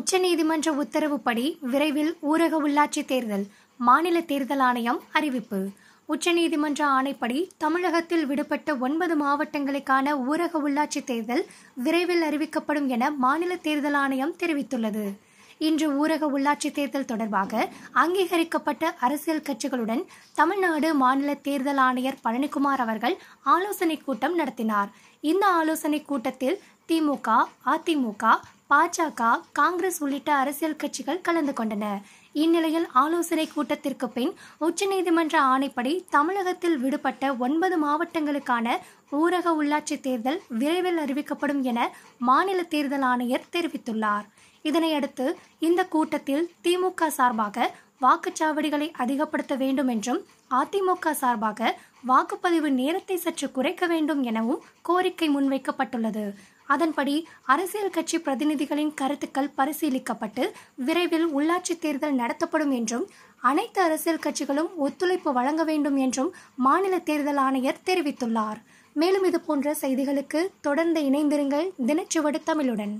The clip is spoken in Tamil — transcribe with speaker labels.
Speaker 1: உச்சநீதிமன்ற உத்தரவுப்படி விரைவில் ஊரக உள்ளாட்சி தேர்தல் மாநில தேர்தல் ஆணையம் அறிவிப்பு. உச்சநீதிமன்ற ஆணைப்படி தமிழகத்தில் விடுபட்ட ஒன்பது மாவட்டங்களுக்கான ஊரக உள்ளாட்சி தேர்தல் விரைவில் அறிவிக்கப்படும் என மாநில தேர்தல் ஆணையம் தெரிவித்துள்ளது. இன்று ஊரக உள்ளாட்சி தேர்தல் தொடர்பாக அங்கீகரிக்கப்பட்ட அரசியல் கட்சிகளுடன் தமிழ்நாடு மாநில தேர்தல் ஆணையர் பழனிக்குமார் அவர்கள் ஆலோசனை கூட்டம் நடத்தினார். இந்த ஆலோசனை கூட்டத்தில் திமுக அதிமுக பாஜக காங்கிரஸ் உள்ளிட்ட அரசியல் கட்சிகள் கலந்து கொண்டன. இந்நிலையில் ஆலோசனை கூட்டத்திற்கு பின் உச்சநீதிமன்ற ஆணைப்படி தமிழகத்தில் விடுபட்ட ஒன்பது மாவட்டங்களுக்கான ஊரக உள்ளாட்சி தேர்தல் விரைவில் அறிவிக்கப்படும் என மாநில தேர்தல் ஆணையர் தெரிவித்துள்ளார். இதனையடுத்து இந்த கூட்டத்தில் திமுக சார்பாக வாக்குச்சாவடிகளை அதிகப்படுத்த வேண்டும் என்றும் அதிமுக சார்பாக வாக்குப்பதிவு நேரத்தை சற்று குறைக்க வேண்டும் எனவும் கோரிக்கை முன்வைக்கப்பட்டுள்ளது. அதன்படி அரசியல் கட்சி பிரதிநிதிகளின் கருத்துக்கள் பரிசீலிக்கப்பட்டு விரைவில் உள்ளாட்சி தேர்தல் நடத்தப்படும் என்றும் அனைத்து அரசியல் கட்சிகளும் ஒத்துழைப்பு வழங்க வேண்டும் என்றும் மாநில தேர்தல் ஆணையர் தெரிவித்துள்ளார். மேலும் இது போன்ற செய்திகளுக்கு தொடர்ந்து இணைந்திருங்கள். தினச்சுவடு தமிழுடன்.